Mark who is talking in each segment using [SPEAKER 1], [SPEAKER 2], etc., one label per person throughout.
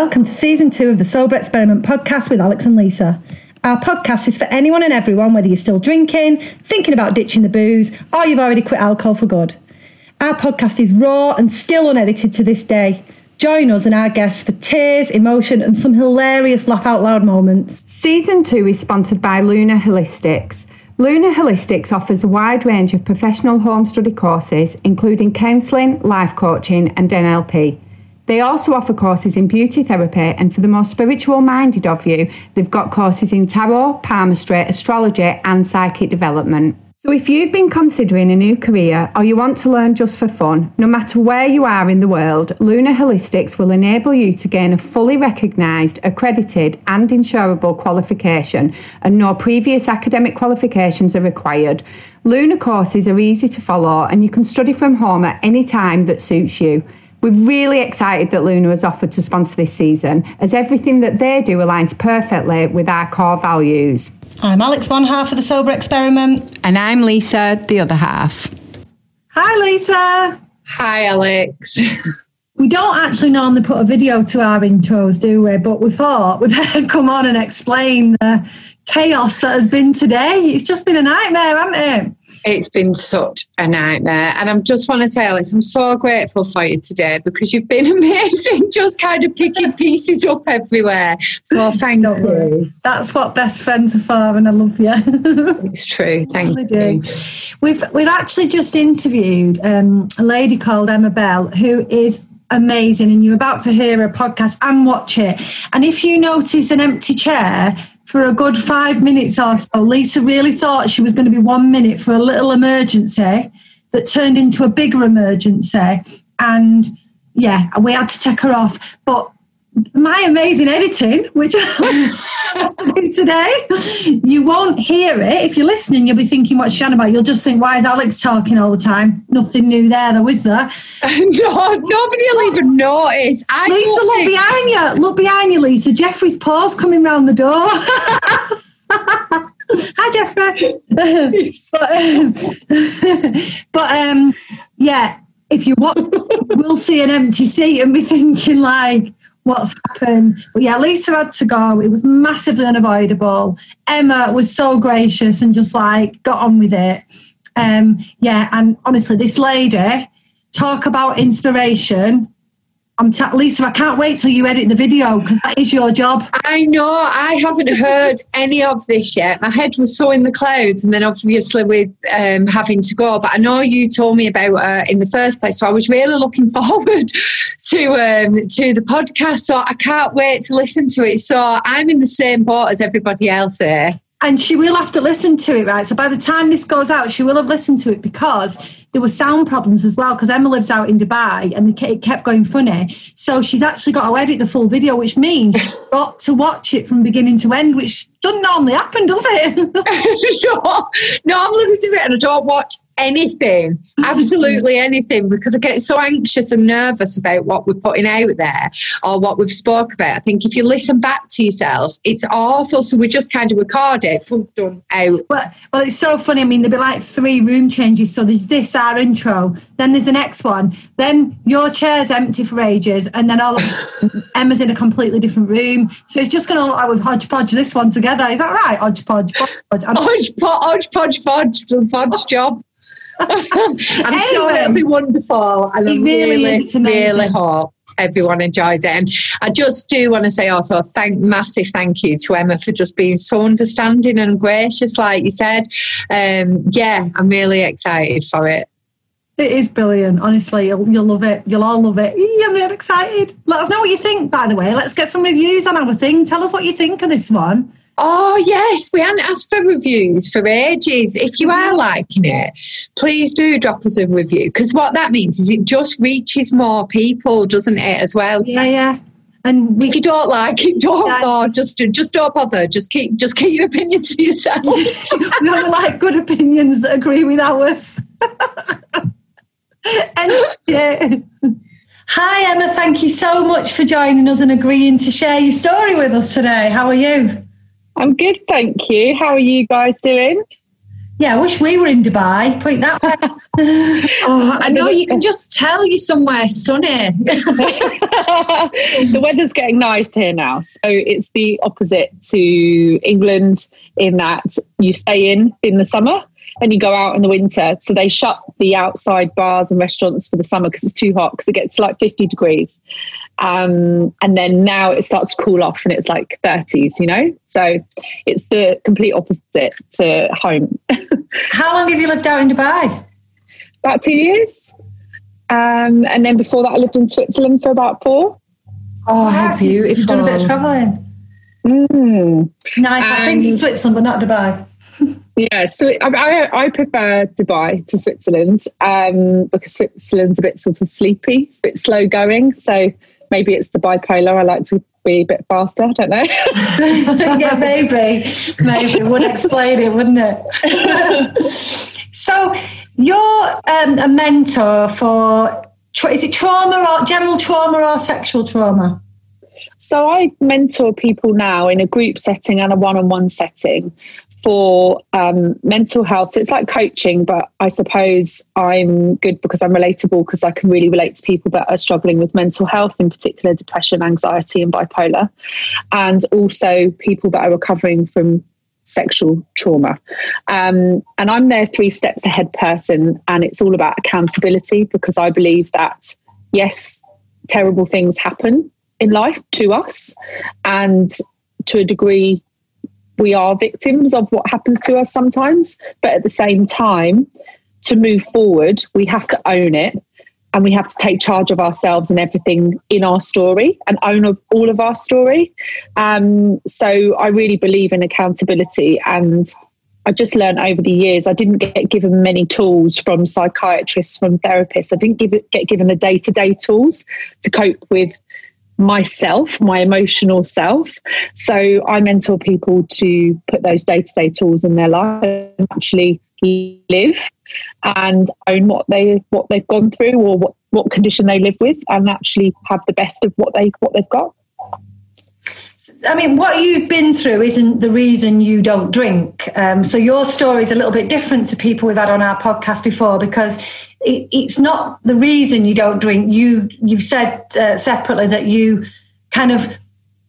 [SPEAKER 1] welcome to season two of the Sober Experiment podcast with Alex and Lisa. Our podcast is for anyone and everyone, whether you're still drinking, thinking about ditching the booze, or you've already quit alcohol for good. Our podcast is raw and still unedited to this day. Join us and our guests for tears, emotion, and some hilarious laugh out loud moments.
[SPEAKER 2] Season two is sponsored by Luna Holistics. Luna Holistics offers a wide range of professional home study courses, including counselling, life coaching, and NLP. They also offer courses in beauty therapy, and for the more spiritual minded of you, they've got courses in tarot, palmistry, astrology, and psychic development. So, if you've been considering a new career or you want to learn just for fun, no matter where you are in the world, Luna Holistics will enable you to gain a fully recognised, accredited, and insurable qualification, and no previous academic qualifications are required. Luna courses are easy to follow, and you can study from home at any time that suits you. We're really excited that Luna has offered to sponsor this season, as everything that they do aligns perfectly with our core values.
[SPEAKER 1] I'm Alex, one half of the Sober Experiment.
[SPEAKER 2] And I'm Lisa, the other half.
[SPEAKER 1] Hi, Lisa.
[SPEAKER 3] Hi, Alex.
[SPEAKER 1] We don't actually normally put a video to our intros, do we? But we thought we'd better come on and explain the chaos that has been today. It's just been a nightmare, hasn't it?
[SPEAKER 3] It's been such a nightmare. And I just want to say, Alex, I'm so grateful for you today because you've been amazing, just kind of picking pieces up everywhere. So thank
[SPEAKER 1] Don't
[SPEAKER 3] you.
[SPEAKER 1] worry. That's what best friends are for, and I love you.
[SPEAKER 3] It's true. Thank you.
[SPEAKER 1] do. We've we've actually just interviewed um, a lady called Emma Belle who is amazing, and you're about to hear her podcast and watch it. And if you notice an empty chair for a good five minutes or so, Lisa really thought she was going to be one minute for a little emergency that turned into a bigger emergency, and yeah, we had to take her off, but. My amazing editing, which I do today, you won't hear it. If you're listening, you'll be thinking, what's Shannon about? You'll just think, why is Alex talking all the time? Nothing new there, though, is there?
[SPEAKER 3] no, nobody will even notice. I
[SPEAKER 1] Lisa, look
[SPEAKER 3] think-
[SPEAKER 1] behind you. Look behind you, Lisa. Jeffrey's paws coming round the door. Hi, Jeffrey. but, but um, yeah, if you watch, we'll see an empty seat and be thinking like, what's happened? But yeah, Lisa had to go. It was massively unavoidable. Emma was so gracious and just like got on with it. Um, yeah, and honestly, this lady talk about inspiration. I'm t- Lisa. I can't wait till you edit the video because that is your job.
[SPEAKER 3] I know. I haven't heard any of this yet. My head was so in the clouds, and then obviously with um, having to go. But I know you told me about uh, in the first place, so I was really looking forward to um, to the podcast. So I can't wait to listen to it. So I'm in the same boat as everybody else there.
[SPEAKER 1] And she will have to listen to it, right? So by the time this goes out, she will have listened to it because there were sound problems as well. Because Emma lives out in Dubai, and it kept going funny. So she's actually got to edit the full video, which means she's got to watch it from beginning to end, which doesn't normally happen, does it?
[SPEAKER 3] no, no, I'm looking to it and I don't watch anything, absolutely anything, because I get so anxious and nervous about what we're putting out there or what we've spoke about. I think if you listen back to yourself, it's awful. So we just kind of record it, boom, done, out.
[SPEAKER 1] But well, it's so funny. I mean, there'll be like three room changes. So there's this our intro, then there's the next one, then your chair's empty for ages, and then all of Emma's in a completely different room. So it's just going to look like we've hodgepodge this one together. Is that right? Hodgepodge. hodgepodge. I don't-
[SPEAKER 3] Hodge, podge, podge, podge, podge job. I'm sure it'll be wonderful. And I
[SPEAKER 1] It really
[SPEAKER 3] really. Really hope everyone enjoys it. And I just do want to say also thank massive thank you to Emma for just being so understanding and gracious, like you said. Um, yeah, I'm really excited for it.
[SPEAKER 1] It is brilliant. Honestly, you'll, you'll love it. You'll all love it. Eee, I'm really excited. Let us know what you think, by the way. Let's get some reviews on our thing. Tell us what you think of this one.
[SPEAKER 3] Oh, yes, we hadn't asked for reviews for ages. If you are mm-hmm. liking it, please do drop us a review because what that means is it just reaches more people, doesn't it, as well?
[SPEAKER 1] Yeah, yeah. And we
[SPEAKER 3] If you don't like it, don't bother. Just, just don't bother. Just keep, just keep your opinion to yourself.
[SPEAKER 1] we only like good opinions that agree with ours. and yeah. Hi Emma, thank you so much for joining us and agreeing to share your story with us today. How are you?
[SPEAKER 4] I'm good, thank you. How are you guys doing?
[SPEAKER 1] Yeah, I wish we were in Dubai. Put it that way.
[SPEAKER 3] oh, I know you can just tell you somewhere sunny.
[SPEAKER 4] the weather's getting nice here now. So it's the opposite to England in that you stay in in the summer and you go out in the winter. So they shut the outside bars and restaurants for the summer because it's too hot because it gets like 50 degrees. Um, and then now it starts to cool off and it's like 30s, you know? So it's the complete opposite to home.
[SPEAKER 1] How long have you lived out in Dubai?
[SPEAKER 4] About two years. Um, and then before that, I lived in Switzerland for about four.
[SPEAKER 3] Oh, how beautiful.
[SPEAKER 1] You've done a bit of travelling.
[SPEAKER 4] Mm.
[SPEAKER 1] Nice. I've been to Switzerland, but not Dubai.
[SPEAKER 4] yeah, so I, I, prefer Dubai to Switzerland um, because Switzerland's a bit sort of sleepy, a bit slow going. So maybe it's the bipolar. I like to be a bit faster. I don't know.
[SPEAKER 1] yeah, maybe, maybe would explain it, wouldn't it? so you're um, a mentor for is it trauma or general trauma or sexual trauma?
[SPEAKER 4] So I mentor people now in a group setting and a one-on-one setting for um, mental health. It's like coaching, but I suppose I'm good because I'm relatable because I can really relate to people that are struggling with mental health, in particular depression, anxiety, and bipolar, and also people that are recovering from sexual trauma. Um, and I'm their three steps ahead person, and it's all about accountability because I believe that, yes, terrible things happen in life to us, and to a degree, we are victims of what happens to us sometimes. But at the same time, to move forward, we have to own it and we have to take charge of ourselves and everything in our story and own all of our story. Um, so I really believe in accountability and I just learned over the years. I didn't get given many tools from psychiatrists, from therapists. I didn't give get given the day to day tools to cope with myself, my emotional self. So I mentor people to put those day to day tools in their life and actually live and own what they what they've gone through or what, what condition they live with and actually have the best of what they what they've got.
[SPEAKER 1] I mean, what you've been through isn't the reason you don't drink. Um, so your story is a little bit different to people we've had on our podcast before because it, it's not the reason you don't drink. You you've said uh, separately that you kind of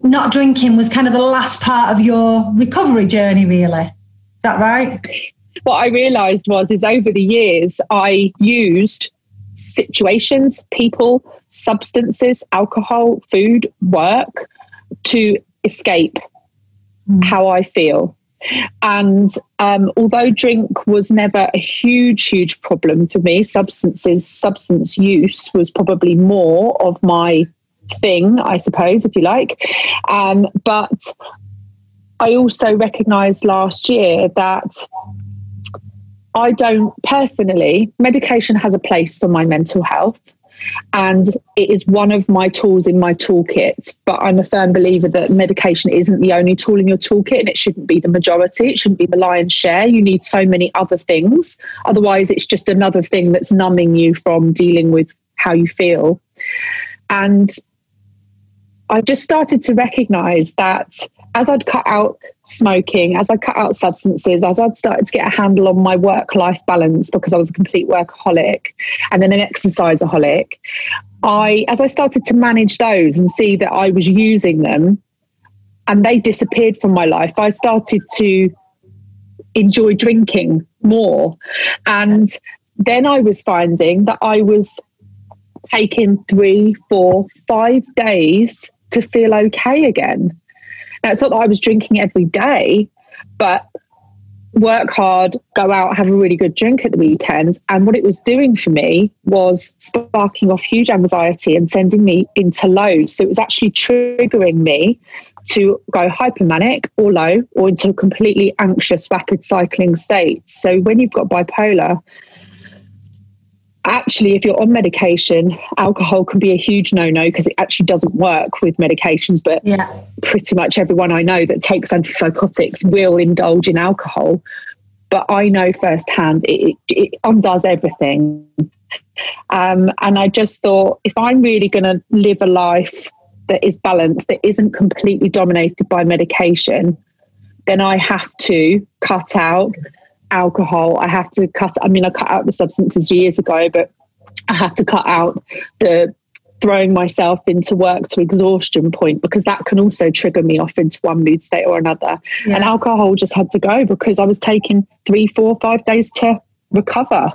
[SPEAKER 1] not drinking was kind of the last part of your recovery journey. Really, is that right?
[SPEAKER 4] What I realised was is over the years I used situations, people, substances, alcohol, food, work to escape mm. how I feel. And um, although drink was never a huge, huge problem for me, substances, substance use was probably more of my thing, I suppose, if you like. Um, but I also recognized last year that I don't personally, medication has a place for my mental health. And it is one of my tools in my toolkit. But I'm a firm believer that medication isn't the only tool in your toolkit and it shouldn't be the majority. It shouldn't be the lion's share. You need so many other things. Otherwise, it's just another thing that's numbing you from dealing with how you feel. And I just started to recognize that as I'd cut out smoking, as I cut out substances, as I'd started to get a handle on my work life balance because I was a complete workaholic and then an exerciseaholic, I as I started to manage those and see that I was using them and they disappeared from my life, I started to enjoy drinking more. And then I was finding that I was taking three, four, five days to feel okay again. It's not that I was drinking every day, but work hard, go out, have a really good drink at the weekends. And what it was doing for me was sparking off huge anxiety and sending me into lows. So it was actually triggering me to go hypermanic or low or into a completely anxious, rapid cycling state. So when you've got bipolar, actually, if you're on medication, alcohol can be a huge no no because it actually doesn't work with medications. But yeah. pretty much everyone I know that takes antipsychotics will indulge in alcohol. But I know firsthand it, it, it undoes everything. Um, and I just thought if I'm really going to live a life that is balanced, that isn't completely dominated by medication, then I have to cut out alcohol. I have to cut. I mean, I cut out the substances years ago, but I have to cut out the throwing myself into work to exhaustion point because that can also trigger me off into one mood state or another. Yeah. And alcohol just had to go because I was taking three, four, five days to recover.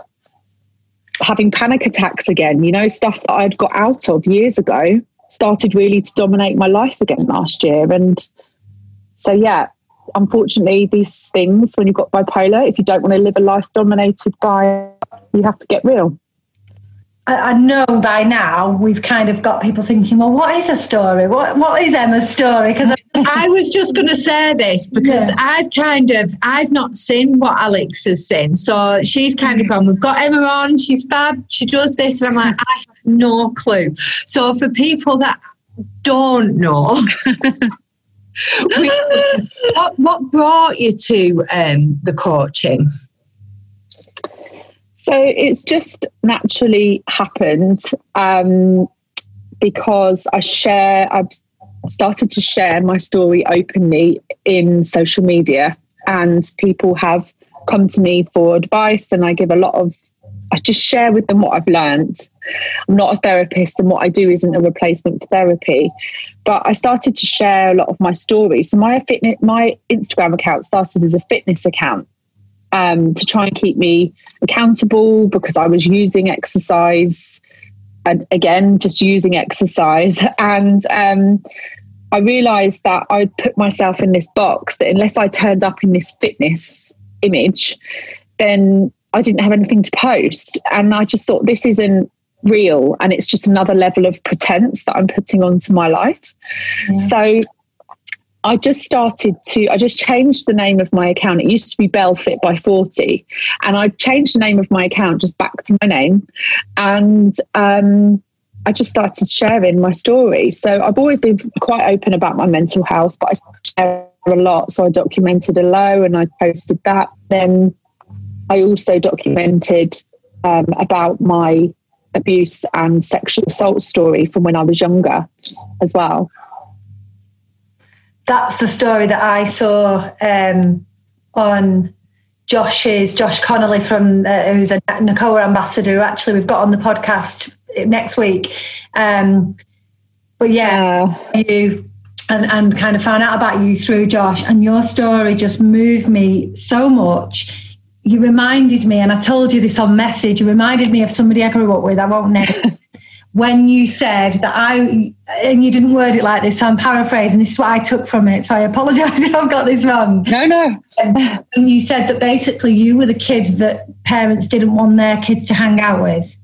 [SPEAKER 4] Having panic attacks again, you know, stuff that I'd got out of years ago started really to dominate my life again last year. And so, yeah, unfortunately, these things, when you've got bipolar, if you don't want to live a life dominated by, you have to get real.
[SPEAKER 1] I know by now we've kind of got people thinking, well, what is a story? What what is Emma's story? Because
[SPEAKER 3] I was just going to say this because yeah. I've kind of I've not seen what Alex has seen, so she's kind of gone. We've got Emma on. She's fab. She does this, and I'm like, I have no clue. So for people that don't know. what what brought you to um, the coaching?
[SPEAKER 4] So it's just naturally happened um, because I share, I've started to share my story openly in social media, and people have come to me for advice, and I give a lot of I just share with them what I've learned. I'm not a therapist, and what I do isn't a replacement for therapy. But I started to share a lot of my stories. So my fitness, my Instagram account started as a fitness account, um, to try and keep me accountable because I was using exercise and again, just using exercise. And um, I realized that I'd put myself in this box that unless I turned up in this fitness image, then I didn't have anything to post. And I just thought this isn't real and it's just another level of pretense that I'm putting onto my life. Yeah. So I just started to, I just changed the name of my account. It used to be Belle Fit by 40. And I changed the name of my account just back to my name. And um, I just started sharing my story. So I've always been quite open about my mental health, but I share a lot. So I documented a low and I posted that. Then I also documented um, about my abuse and sexual assault story from when I was younger as well
[SPEAKER 1] that's the story that I saw um, on Josh's Josh Connolly from uh, who's a NACOA ambassador. Who actually we've got on the podcast next week. Um, but yeah, yeah, you and and kind of found out about you through Josh, and your story just moved me so much. You reminded me, and I told you this on message. You reminded me of somebody I grew up with. I won't name. when you said that I, and you didn't word it like this, so I'm paraphrasing, this is what I took from it. So I apologize if I've got this wrong.
[SPEAKER 4] No, no.
[SPEAKER 1] and you said that basically you were the kid that parents didn't want their kids to hang out with.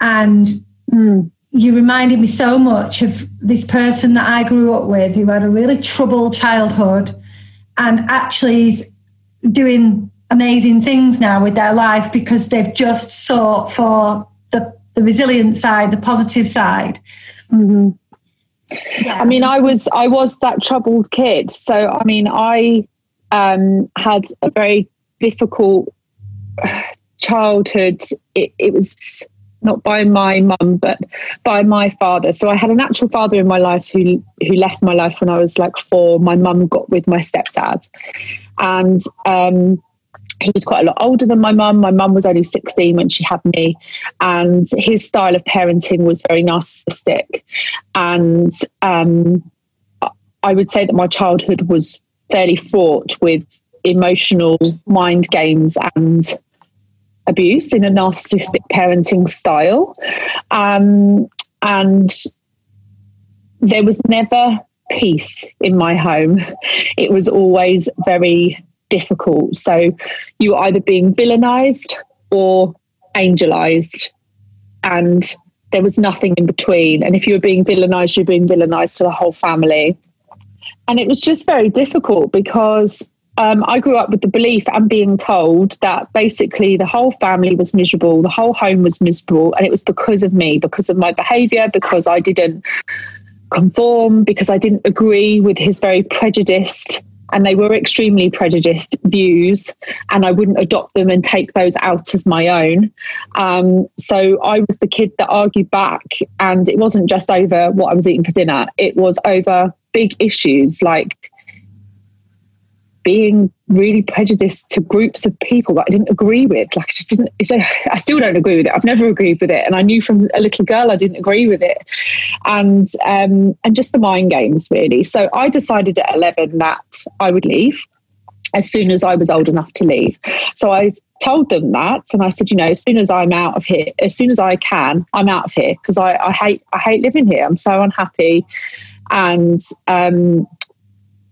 [SPEAKER 1] And mm, you reminded me so much of this person that I grew up with who had a really troubled childhood and actually is doing amazing things now with their life because they've just sought for the the resilient side, the positive side.
[SPEAKER 4] Mm-hmm. Yeah. I mean, I was I was that troubled kid. So I mean, I um, had a very difficult childhood. It, it was not by my mum, but by my father. So I had a natural father in my life who who left my life when I was like four. My mum got with my stepdad, and um, he was quite a lot older than my mum. My mum was only 16 when she had me. And his style of parenting was very narcissistic. And um, I would say that my childhood was fairly fraught with emotional mind games and abuse in a narcissistic parenting style. Um, and there was never peace in my home. It was always very difficult. So you are either being villainized or angelized. And there was nothing in between. And if you were being villainized, you're being villainized to the whole family. And it was just very difficult because um, I grew up with the belief and being told that basically the whole family was miserable, the whole home was miserable, and it was because of me, because of my behavior, because I didn't conform, because I didn't agree with his very prejudiced and they were extremely prejudiced views, and I wouldn't adopt them and take those out as my own. Um, so I was the kid that argued back, and it wasn't just over what I was eating for dinner, it was over big issues like being really prejudiced to groups of people that I didn't agree with. Like I just didn't. I still don't agree with it. I've never agreed with it, and I knew from a little girl I didn't agree with it, and um, and just the mind games really. So I decided at eleven that I would leave as soon as I was old enough to leave. So I told them that, and I said, you know, as soon as I'm out of here, as soon as I can, I'm out of here because I, I hate I hate living here. I'm so unhappy, and um,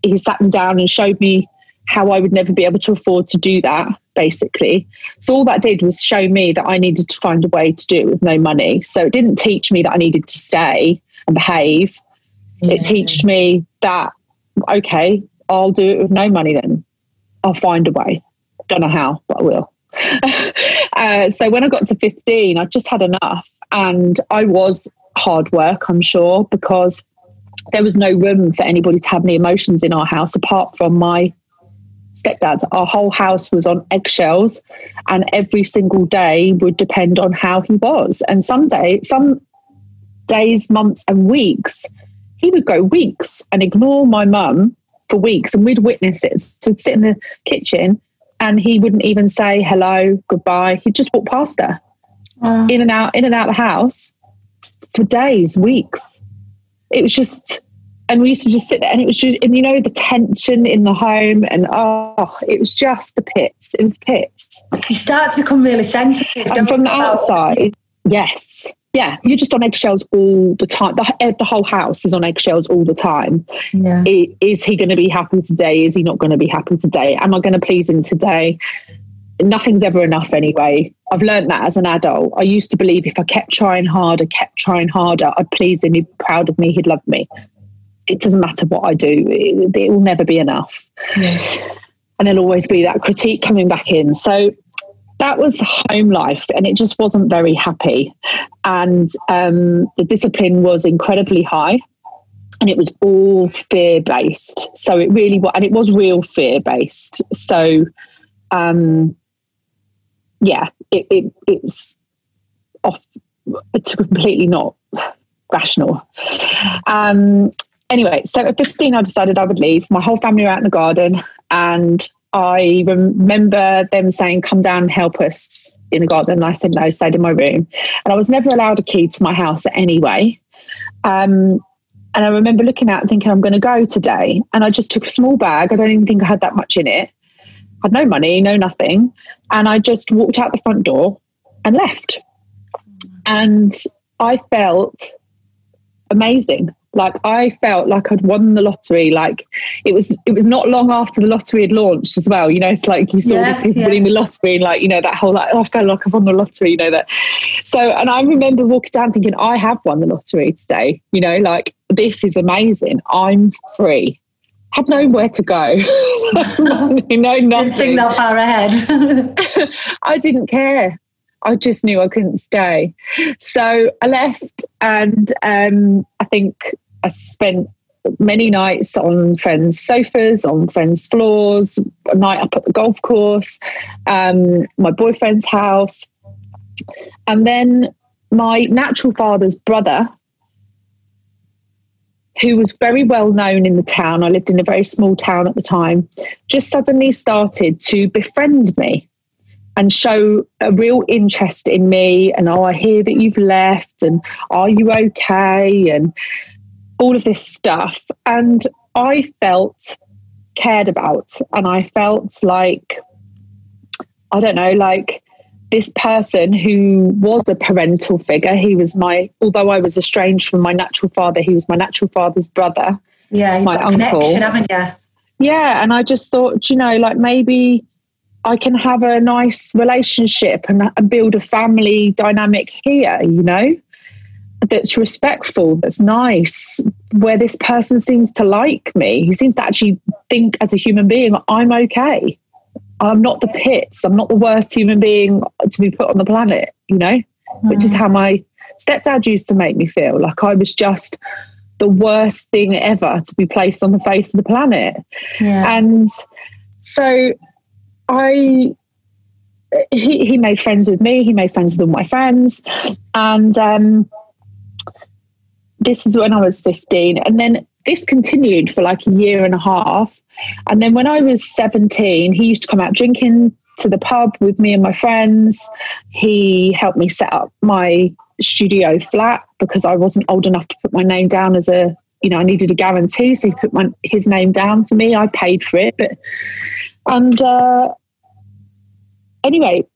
[SPEAKER 4] he sat me down and showed me how I would never be able to afford to do that, basically. So all that did was show me that I needed to find a way to do it with no money. So it didn't teach me that I needed to stay and behave. Yeah. It taught me that, okay, I'll do it with no money then. I'll find a way. Don't know how, but I will. uh, so when I got to 15, I just had enough. And I was hard work, I'm sure, because there was no room for anybody to have any emotions in our house apart from my stepdad. Our whole house was on eggshells, and every single day would depend on how he was. And some day, some days, months, and weeks, he would go weeks and ignore my mum for weeks, and we'd witness it. So we'd sit in the kitchen, and he wouldn't even say hello, goodbye. He'd just walk past her, uh. in and out, in and out of the house for days, weeks. It was just and we used to just sit there and it was just and you know the tension in the home and oh it was just the pits. It was the pits.
[SPEAKER 1] You start to become really sensitive
[SPEAKER 4] and from the outside yes. Yeah you're just on eggshells all the time. The, eh, the whole house is on eggshells all the time. Yeah. is he going to be happy today? Is he not going to be happy today? Am i going to please him today? Nothing's ever enough anyway. I've learned that as an adult. I used to believe if I kept trying harder, kept trying harder, I'd please him, he'd be proud of me, he'd love me it doesn't matter what I do, it, it will never be enough. And there'll always be that critique coming back in. So that was home life, and it just wasn't very happy. And um, the discipline was incredibly high, and it was all fear based. So it really was, and it was real fear based. So, um, yeah, it, it, it was off to completely not rational. Um, anyway, so at 15, I decided I would leave. My whole family were out in the garden, and I remember them saying, Come down and help us in the garden. And I said no, stayed in my room. And I was never allowed a key to my house anyway. Um, and I remember looking out and thinking, I'm going to go today. And I just took a small bag. I don't even think I had that much in it. I had no money, no nothing. And I just walked out the front door and left. And I felt amazing. Like I felt like I'd won the lottery. Like it was it was not long after the lottery had launched as well. You know, it's like you saw yeah, these people yeah. winning the lottery and like, you know, that whole like, oh, I felt like I've won the lottery, you know that. So and I remember walking down thinking, I have won the lottery today, you know, like this is amazing. I'm free. Had nowhere to go. you know, nothing.
[SPEAKER 1] Didn't think that far ahead.
[SPEAKER 4] I didn't care. I just knew I couldn't stay. So I left, and um, I think I spent many nights on friends' sofas, on friends' floors, a night up at the golf course, um, my boyfriend's house. And then my natural father's brother, who was very well known in the town, I lived in a very small town at the time, just suddenly started to befriend me and show a real interest in me. And oh, I hear that you've left, and are you okay? And all of this stuff. And I felt cared about, and I felt like, I don't know, like this person who was a parental figure. He was my, although I was estranged from my natural father, he was my natural father's brother.
[SPEAKER 1] Yeah, my uncle. haven't you?
[SPEAKER 4] Yeah, and I just thought, you know, like maybe I can have a nice relationship and, and build a family dynamic here, you know? That's respectful, that's nice, where this person seems to like me. He seems to actually think as a human being, I'm okay. I'm not the pits. I'm not the worst human being to be put on the planet, you know, mm. which is how my stepdad used to make me feel like I was just the worst thing ever to be placed on the face of the planet. Yeah. And so I he, he made friends with me, he made friends with all my friends. And um, this is when I was 15. And then this continued for like a year and a half. And then when I was 17, he used to come out drinking to the pub with me and my friends. He helped me set up my studio flat because I wasn't old enough to put my name down as a, you know, I needed a guarantee. So he put my, his name down for me. I paid for it. But, and uh, anyway,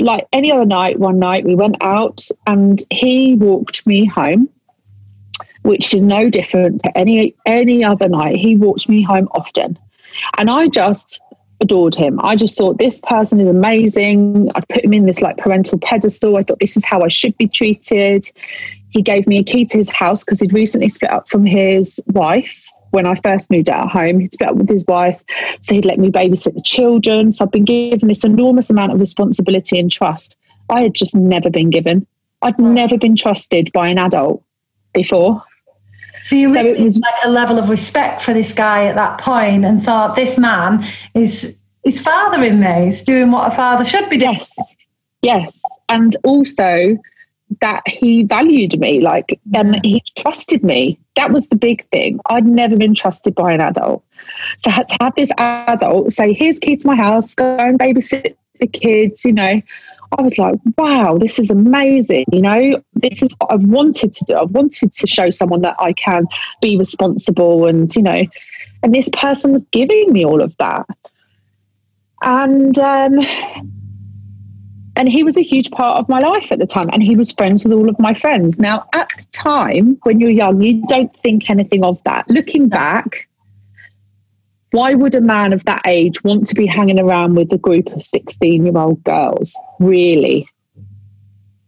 [SPEAKER 4] like any other night, one night we went out and he walked me home which is no different to any any other night. He walked me home often, and I just adored him. I just thought this person is amazing. I put him in this like parental pedestal. I thought this is how I should be treated. He gave me a key to his house because he'd recently split up from his wife when I first moved out home. He'd split up with his wife, so he'd let me babysit the children. So I've been given this enormous amount of responsibility and trust. I had just never been given. I'd never been trusted by an adult before.
[SPEAKER 1] So you really so it was like a level of respect for this guy at that point and thought this man is is fathering me, he's doing what a father should be doing.
[SPEAKER 4] Yes. Yes. And also that he valued me, like and he trusted me. That was the big thing. I'd never been trusted by an adult. So I had to have this adult say, here's key to my house, go and babysit the kids, you know. I was like, wow, this is amazing. You know, this is what I've wanted to do. I've wanted to show someone that I can be responsible and, you know, and this person was giving me all of that. And, um, and he was a huge part of my life at the time and he was friends with all of my friends now at the time when you're young you don't think anything of that looking back why would a man of that age want to be hanging around with a group of 16 year old girls? Really?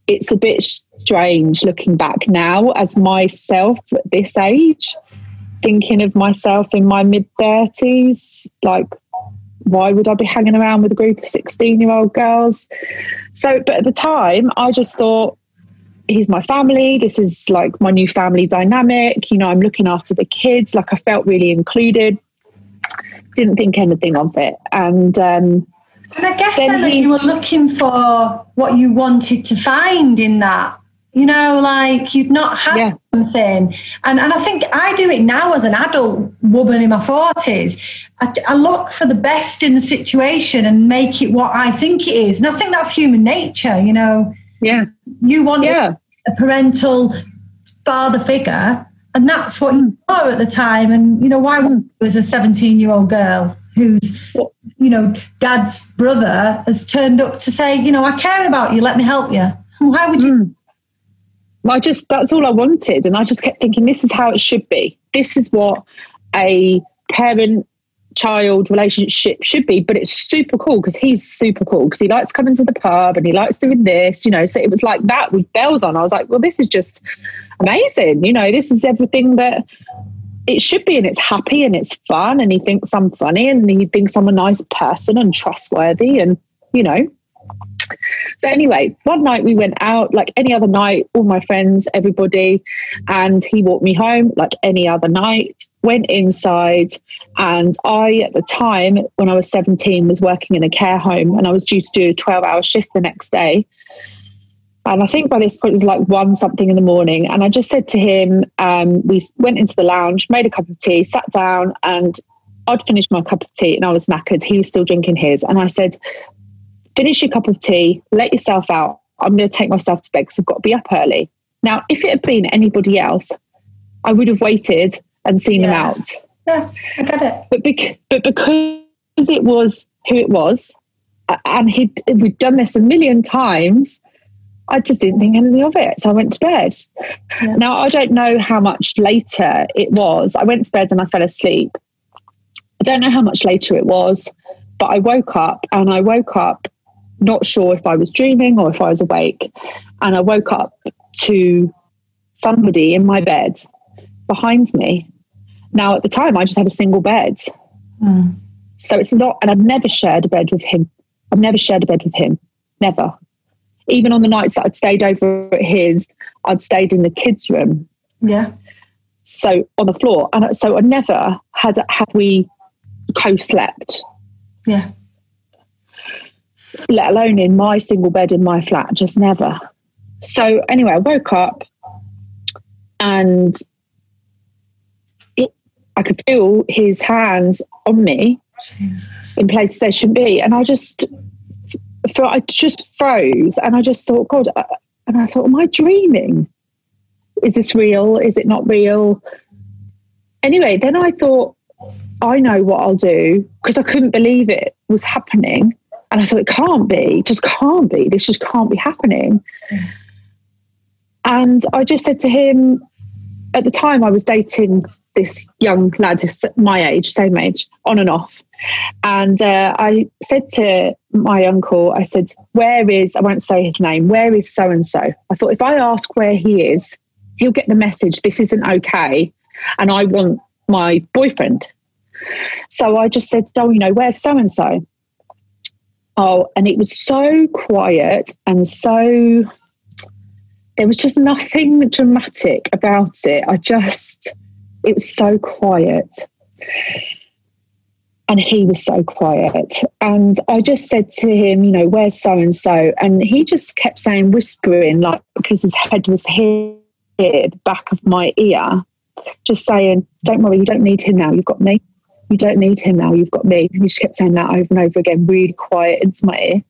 [SPEAKER 4] It's a bit strange looking back now as myself at this age, thinking of myself in my mid 30s. Like, why would I be hanging around with a group of 16 year old girls? So, but at the time, I just thought, he's my family. This is like my new family dynamic. You know, I'm looking after the kids. Like, I felt really included didn't think anything of it. And um,
[SPEAKER 1] and I guess then, then he, you were looking for what you wanted to find in that. You know, like you'd not had yeah. something. And and I think I do it now as an adult woman in my forties. I, I look for the best in the situation and make it what I think it is. And I think that's human nature, you know.
[SPEAKER 4] Yeah.
[SPEAKER 1] You want yeah. a parental father figure and that's what you were at the time. And you know, why was a 17 year old girl who's you know dad's brother has turned up to say, you know, I care about you. Let me help you. Why would you? Mm.
[SPEAKER 4] I just that's all I wanted, and I just kept thinking this is how it should be. This is what a parent child relationship should be but it's super cool because he's super cool because he likes coming to the pub and he likes doing this you know so it was like that with bells on i was like well this is just amazing. You know, this is everything that it should be and it's happy and it's fun and he thinks I'm funny and he thinks I'm a nice person and trustworthy and you know. So anyway, one night we went out like any other night, all my friends, everybody, and he walked me home like any other night. Went inside, and I at the time when I was 17 was working in a care home and I was due to do a 12 hour shift the next day. And I think by this point it was like one something in the morning. And I just said to him, um, we went into the lounge, made a cup of tea, sat down, and I'd finished my cup of tea and I was knackered. He was still drinking his. And I said, finish your cup of tea, let yourself out. I'm going to take myself to bed because I've got to be up early. Now, if it had been anybody else, I would have waited and seen
[SPEAKER 1] yeah.
[SPEAKER 4] him out.
[SPEAKER 1] Yeah, I get it.
[SPEAKER 4] But, bec- but because it was who it was, and he'd, we'd done this a million times, I just didn't think anything of it. So I went to bed. Yeah. Now, I don't know how much later it was. I went to bed and I fell asleep. I don't know how much later it was, but I woke up and I woke up not sure if I was dreaming or if I was awake. And I woke up to somebody in my bed behind me. Now, at the time, I just had a single bed. Mm. So it's not, and I've never shared a bed with him. I've never shared a bed with him. Never even on the nights that I'd stayed over at his, I'd stayed in the kids' room.
[SPEAKER 1] Yeah.
[SPEAKER 4] So on the floor, and so I never had have we co-slept.
[SPEAKER 1] Yeah.
[SPEAKER 4] Let alone in my single bed in my flat, just never. So anyway, I woke up and I could feel his hands on me in places they shouldn't be. And I just, for, I just froze and I just thought, God, uh, and I thought, am I dreaming? Is this real? Is it not real? Anyway, then I thought, I know what I'll do because I couldn't believe it was happening. And I thought, it can't be, it just can't be. This just can't be happening. Mm. And I just said to him, at the time, I was dating this young lad, my age, same age, on and off. And uh, I said to my uncle, I said, Where is, I won't say his name, where is so and so? I thought, if I ask where he is, he'll get the message, this isn't okay. And I want my boyfriend. So I just said, Oh, you know, where's so and so? Oh, and it was so quiet and so, there was just nothing dramatic about it. I just, it was so quiet. And he was so quiet. And I just said to him, you know, where's so and so? And he just kept saying, whispering, like, because his head was here, the back of my ear, just saying, don't worry, you don't need him now. You've got me you don't need him now, you've got me. And he just kept saying that over and over again, really quiet into my ear.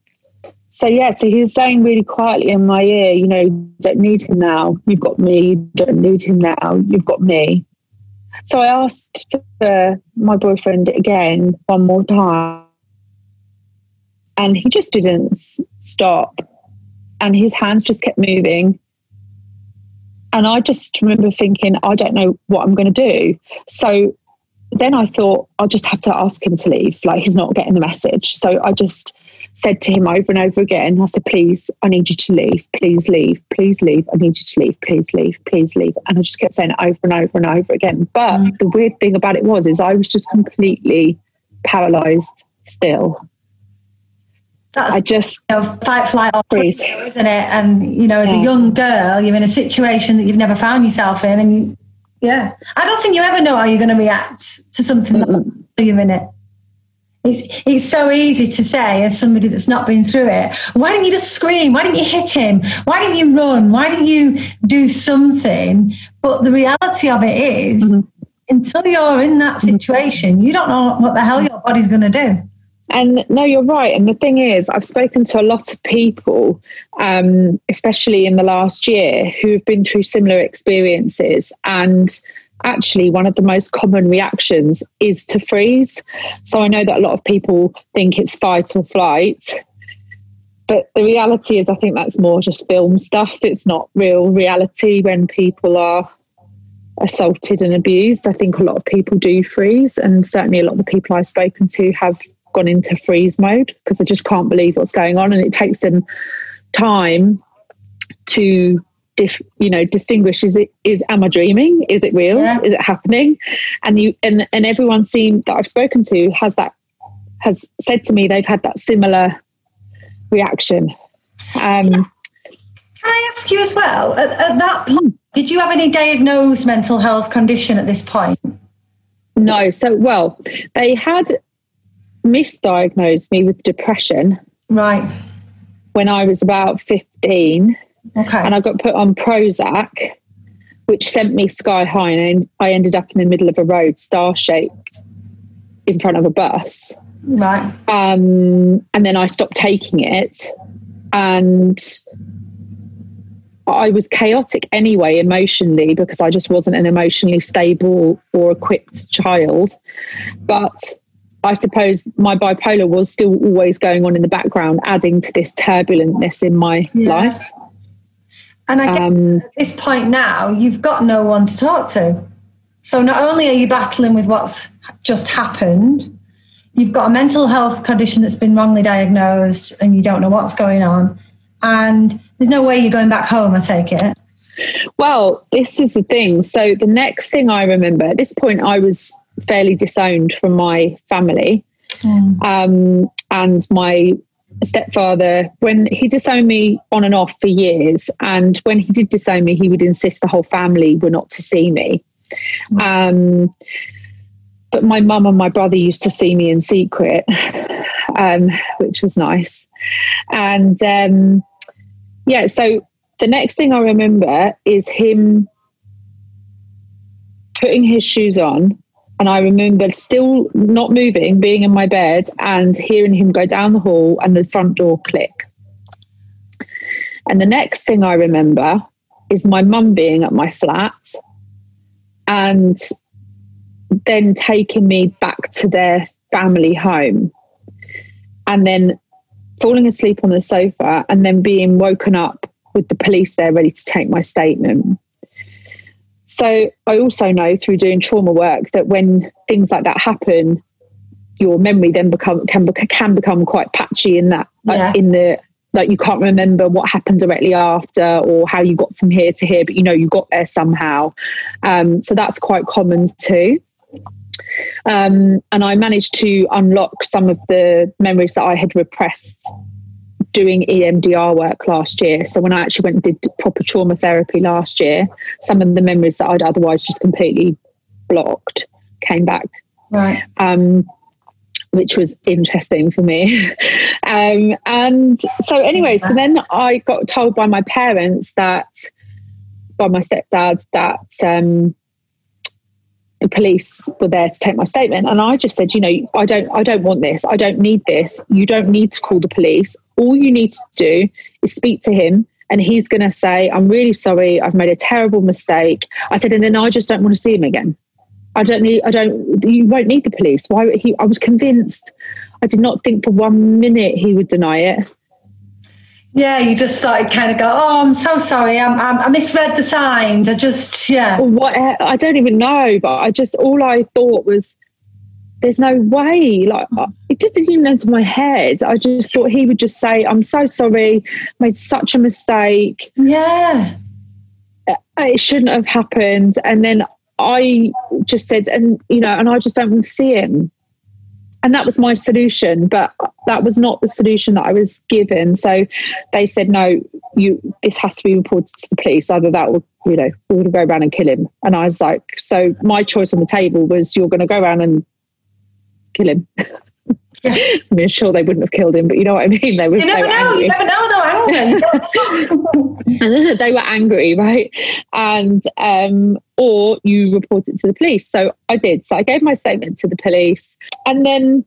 [SPEAKER 4] So yeah, so he was saying really quietly in my ear, you know, don't need him now, you've got me, you don't need him now, you've got me. So I asked for my boyfriend again one more time. And he just didn't stop. And his hands just kept moving. And I just remember thinking, I don't know what I'm going to do. So then I thought I'll just have to ask him to leave. Like he's not getting the message. So I just said to him over and over again, I said, please, I need you to leave. Please leave. Please leave. I need you to leave. Please leave. Please leave. And I just kept saying it over and over and over again. But mm. the weird thing about it was is I was just completely paralyzed still.
[SPEAKER 1] That's
[SPEAKER 4] I just
[SPEAKER 1] you know, fight, flight, or freeze, isn't it? And you know, as yeah. a young girl, you're in a situation that you've never found yourself in, and you, yeah, I don't think you ever know how you're going to react to something mm you're in it. It's it's so easy to say as somebody that's not been through it. Why didn't you just scream? Why didn't you hit him? Why didn't you run? Why didn't you do something? But the reality of it is, mm-hmm. until you're in that mm-hmm. situation, you don't know what the hell your body's going to do.
[SPEAKER 4] And no, you're right. And the thing is, I've spoken to a lot of people, um, especially in the last year, who have been through similar experiences. And actually, one of the most common reactions is to freeze. So I know that a lot of people think it's fight or flight. But the reality is, I think that's more just film stuff. It's not real reality when people are assaulted and abused. I think a lot of people do freeze, and certainly a lot of the people I've spoken to have gone into freeze mode because they just can't believe what's going on, and it takes them time to dif, you know distinguish is it is am I dreaming? Is it real? Yeah. Is it happening? And you and and everyone seen that I've spoken to has that has said to me they've had that similar reaction. Um,
[SPEAKER 1] Can I ask you as well? At, at that point, did you have any diagnosed mental health condition at this point?
[SPEAKER 4] No. So, well, they had misdiagnosed me with depression.
[SPEAKER 1] Right.
[SPEAKER 4] When I was about 15.
[SPEAKER 1] Okay.
[SPEAKER 4] And I got put on Prozac, which sent me sky high. And I ended up in the middle of a road, star shaped, in front of a bus.
[SPEAKER 1] Right.
[SPEAKER 4] Um, and then I stopped taking it. And I was chaotic anyway, emotionally, because I just wasn't an emotionally stable or equipped child. But I suppose my bipolar was still always going on in the background, adding to this turbulentness in my yeah. life.
[SPEAKER 1] And I guess um, at this point now, you've got no one to talk to. So not only are you battling with what's just happened, you've got a mental health condition that's been wrongly diagnosed and you don't know what's going on. And there's no way you're going back home, I take it.
[SPEAKER 4] Well, this is the thing. So the next thing I remember, at this point, I was fairly disowned from my family. Mm. Um, and my stepfather, when he disowned me on and off for years, and when he did disown me, he would insist the whole family were not to see me. Um, but my mum and my brother used to see me in secret, um, which was nice. And um, yeah, so the next thing I remember is him putting his shoes on And I remember still not moving, being in my bed and hearing him go down the hall and the front door click. And the next thing I remember is my mum being at my flat and then taking me back to their family home and then falling asleep on the sofa and then being woken up with the police there ready to take my statement. So I also know through doing trauma work that when things like that happen, your memory then become can can become quite patchy in that yeah. in the like you can't remember what happened directly after or how you got from here to here, but you know you got there somehow. Um, so that's quite common too. Um, and I managed to unlock some of the memories that I had repressed doing EMDR work last year. So when I actually went and did proper trauma therapy last year, some of the memories that I'd otherwise just completely blocked came back.
[SPEAKER 1] Right.
[SPEAKER 4] Um, which was interesting for me. um, and so, anyway, so then I got told by my parents that, by my stepdad, that um, the police were there to take my statement, and I just said, you know, I don't, I don't want this. I don't need this. You don't need to call the police. All you need to do is speak to him and he's going to say, I'm really sorry, I've made a terrible mistake. I said, and then I just don't want to see him again. I don't need, I don't, you won't need the police. Why? He, I was convinced. I did not think for one minute he would deny it.
[SPEAKER 1] Yeah, you just started kind of go, oh, I'm so sorry. I'm, I'm, i misread the signs. I just, yeah.
[SPEAKER 4] What? I don't even know, but I just, all I thought was, there's no way. Like, it just didn't even enter my head. I just thought he would just say, I'm so sorry, made such a mistake.
[SPEAKER 1] Yeah.
[SPEAKER 4] Uh, it shouldn't have happened. And then I just said, and you know, and I just don't want to see him. And that was my solution, but that was not the solution that I was given. So they said, no, you this has to be reported to the police. Either that or, you know, we're gonna go around and kill him. And I was like, so my choice on the table was you're gonna go around and kill him. Yeah. I mean, sure they wouldn't have killed him, but you know what I mean.
[SPEAKER 1] They were. You never know. Angry. You never know.
[SPEAKER 4] and they were angry, right? And um, or you report it to the police. So I did. So I gave my statement to the police, and then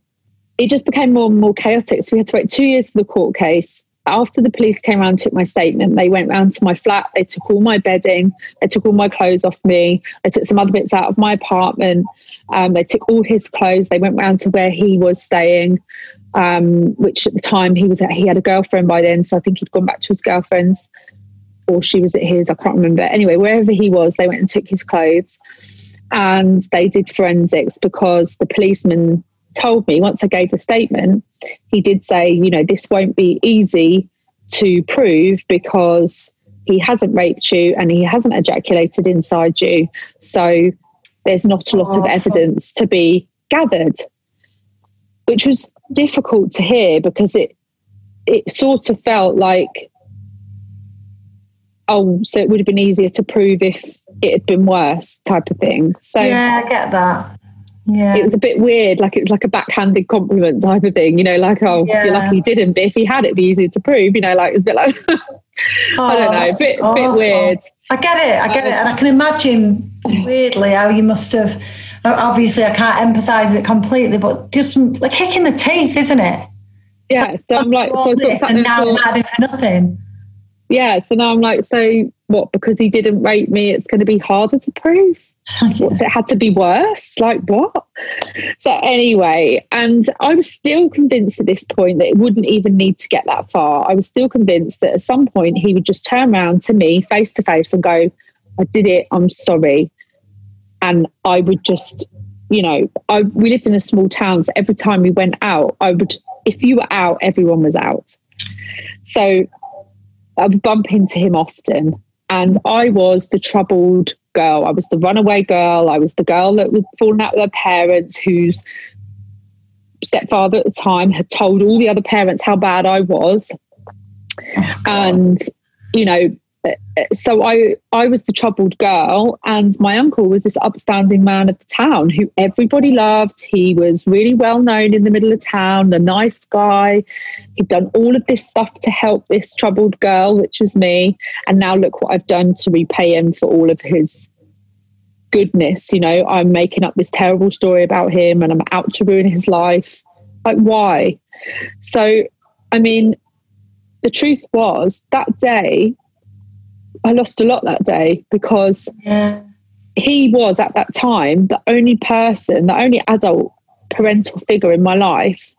[SPEAKER 4] it just became more and more chaotic. So we had to wait two years for the court case. After the police came around and took my statement, they went round to my flat. They took all my bedding. They took all my clothes off me. They took some other bits out of my apartment. Um, they took all his clothes. They went round to where he was staying um, which at the time he was at, he had a girlfriend by then, so I think he'd gone back to his girlfriend's, or she was at his. I can't remember. Anyway, wherever he was, they went and took his clothes, and they did forensics because the policeman told me once I gave the statement, he did say, you know, this won't be easy to prove because he hasn't raped you and he hasn't ejaculated inside you, so there's not a lot of evidence to be gathered which was difficult to hear because it it sort of felt like oh so it would have been easier to prove if it had been worse type of thing. So
[SPEAKER 1] yeah i get that yeah
[SPEAKER 4] it was a bit weird like it was like a backhanded compliment type of thing you know like oh yeah. you're lucky he didn't but if he had it'd be easier to prove you know like it's a bit like oh, i don't know a bit, bit weird
[SPEAKER 1] i get it i get um, it and i can imagine weirdly how you must have obviously I can't empathize with it completely, but just like kicking the teeth, isn't it?
[SPEAKER 4] Yeah. So I'm like, so,
[SPEAKER 1] so and now I'm having for nothing.
[SPEAKER 4] Yeah. So now I'm like, so what? Because he didn't rape me, it's going to be harder to prove. What's it had to be worse? Like what? So anyway, and I was still convinced at this point that it wouldn't even need to get that far. I was still convinced that at some point he would just turn around to me face to face and go, I did it, I'm sorry and I would just, you know, I we lived in a small town, so every time we went out, I would, if you were out, everyone was out. So I would bump into him often, and I was the troubled girl. I was the runaway girl. I was the girl that was falling out with her parents, whose stepfather at the time had told all the other parents how bad I was. Oh, and you know so I I was the troubled girl, and my uncle was this upstanding man of the town who everybody loved. He was really well known in the middle of town, a nice guy. He'd done all of this stuff to help this troubled girl, which was me. And now look what I've done to repay him for all of his goodness, you know, I'm making up this terrible story about him and I'm out to ruin his life. Like, why? So, I mean, the truth was that day, I lost a lot that day because
[SPEAKER 1] Yeah.
[SPEAKER 4] he was at that time the only person, the only adult parental figure in my life